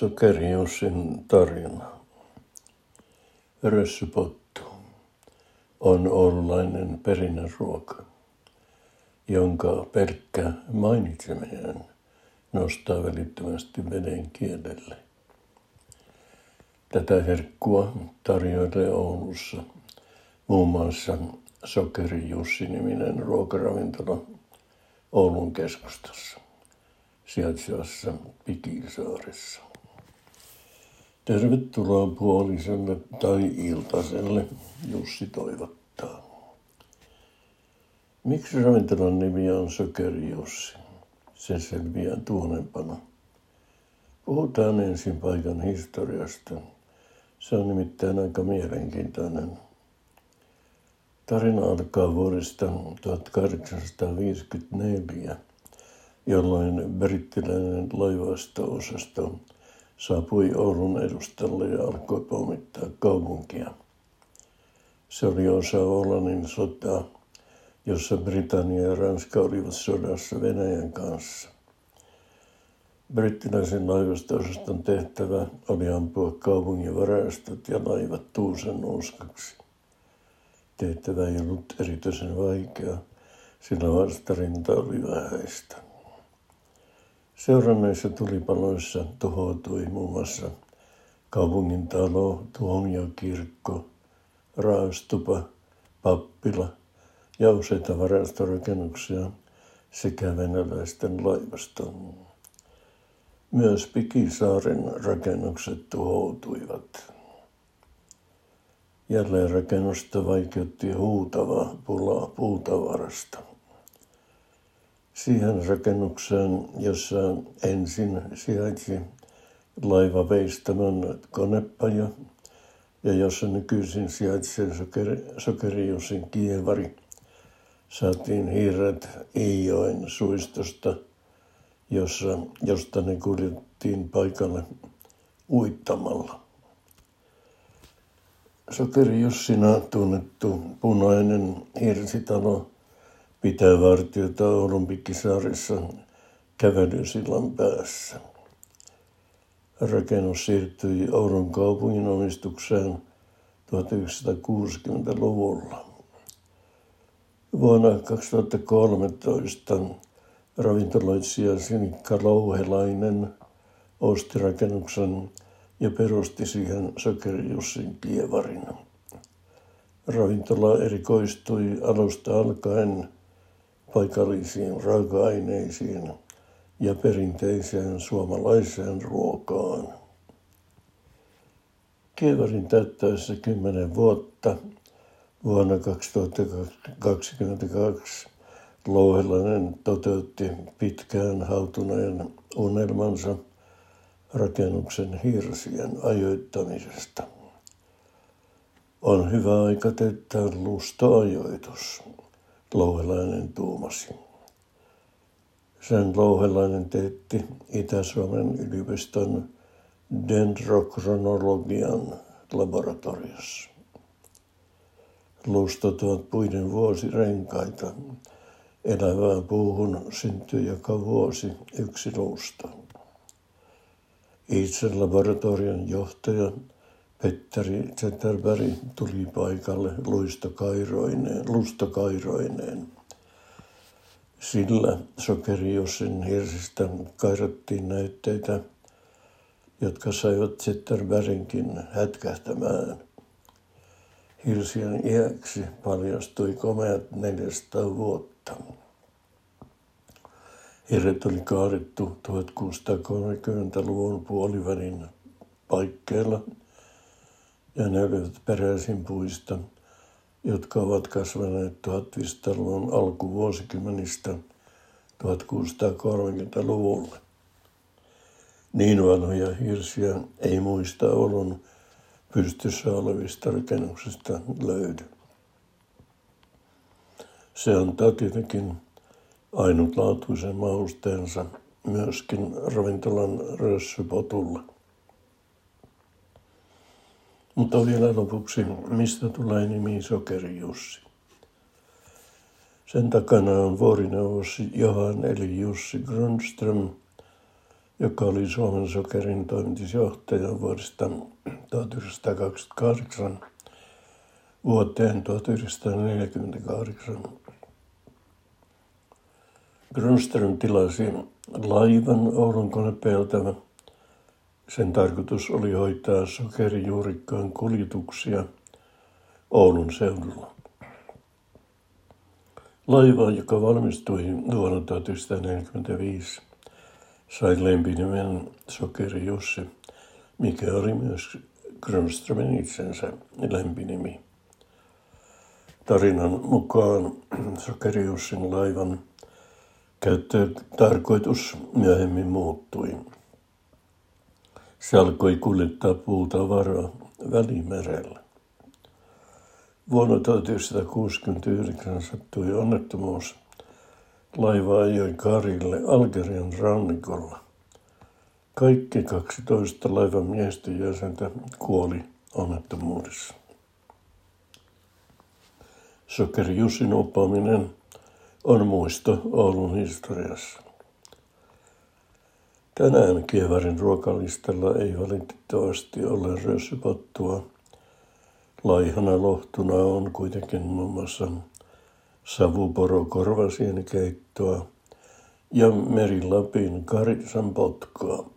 Sokeriusin tarina. Rössypottu on oululainen perinnäruoka, jonka pelkkä mainitseminen nostaa välittömästi veden kielelle. Tätä herkkua tarjoilee Oulussa muun muassa Sokeri Jussi-niminen ruokaravintola Oulun keskustassa sijaitsevassa Pikisaaressa. Tervetuloa puoliselle tai iltaselle, Jussi toivottaa. Miksi ravintolan nimi on Sokeri Jussi? Se selviää tuonempana. Puhutaan ensin paikan historiasta. Se on nimittäin aika mielenkiintoinen. Tarina alkaa vuodesta 1854 jolloin brittiläinen laivasto-osasto saapui Oulun edustalle ja alkoi pommittaa kaupunkia. Se oli osa Olanin sotaa, jossa Britannia ja Ranska olivat sodassa Venäjän kanssa. Brittiläisen laivasto-osaston tehtävä oli ampua kaupungin varastot ja laivat tuusen uskaksi. Tehtävä ei ollut erityisen vaikea, sillä vastarinta oli vähäistä. Seuranneissa tulipaloissa tuhoutui muun muassa kaupungin talo, tuomiokirkko, raastupa, pappila ja useita varastorakennuksia sekä venäläisten laivaston. Myös Pikisaaren rakennukset tuhoutuivat. Jälleen rakennusta vaikeutti huutava pula puutavarasta siihen rakennukseen, jossa ensin sijaitsi laivaveistämön konepaja ja jossa nykyisin sijaitsee sokeri, Sokeriusin kievari, saatiin hiiret Iijoen suistosta, jossa, josta ne kuljettiin paikalle uittamalla. Sokeri Jussina tunnettu punainen hirsitalo pitää vartiota Oulun Pikkisaarissa kävelysillan päässä. Rakennus siirtyi Oulun kaupungin omistukseen 1960-luvulla. Vuonna 2013 ravintoloitsija Sinikka Louhelainen osti rakennuksen ja perusti siihen Sokerijussin kievarin. Ravintola erikoistui alusta alkaen paikallisiin raaka-aineisiin ja perinteiseen suomalaiseen ruokaan. Kievarin täyttäessä 10 vuotta vuonna 2022 Louhelainen toteutti pitkään hautuneen unelmansa rakennuksen hirsien ajoittamisesta. On hyvä aika teettää lustoajoitus. Louhelainen tuumasi. Sen Louhelainen teetti Itä-Suomen yliopiston dendrokronologian laboratoriossa. Lustot ovat puiden vuosirenkaita. Elävään puuhun syntyy joka vuosi yksi lusto. Itse laboratorion johtaja Petteri Zetterberg tuli paikalle luistokairoineen, lustokairoineen. Sillä Sokeriusin hirsistä kairattiin näytteitä, jotka saivat Zetterberginkin hätkähtämään. Hirsien iäksi paljastui komeat 400 vuotta. Hirret oli kaadettu 1630-luvun puolivälin paikkeilla – ja olivat peräisin puista, jotka ovat kasvaneet 1500-luvun alkuvuosikymmenistä 1630-luvulle. Niin vanhoja hirsiä ei muista olun pystyssä olevista rakennuksista löydy. Se antaa tietenkin ainutlaatuisen mausteensa myöskin ravintolan rössypotulle. Mutta vielä lopuksi, mistä tulee nimi Sokeri Jussi? Sen takana on vuorineuvos Johan eli Jussi Grundström, joka oli Suomen sokerin toimitusjohtaja vuodesta 1928 vuoteen 1948. Grönström tilasi laivan Oulun konepeiltävä. Sen tarkoitus oli hoitaa sokerijuurikkaan kuljetuksia Oulun seudulla. Laiva, joka valmistui vuonna 1945, sai lempinimen Sokeri Jussi, mikä oli myös Grönströmin itsensä lempinimi. Tarinan mukaan Sokeri Jussin laivan käyttötarkoitus myöhemmin muuttui. Se alkoi kuljettaa puutavaraa Välimerellä. Vuonna 1969 sattui onnettomuus. Laiva ajoi Karille Algerian rannikolla. Kaikki 12 laivan miesten jäsentä kuoli onnettomuudessa. Sokeri Jussin on muisto Oulun historiassa. Tänään Kievarin ruokalistalla ei valitettavasti ole rössypottua. Laihana lohtuna on kuitenkin muun muassa savuporo keittoa ja merilapin karisan potkoa.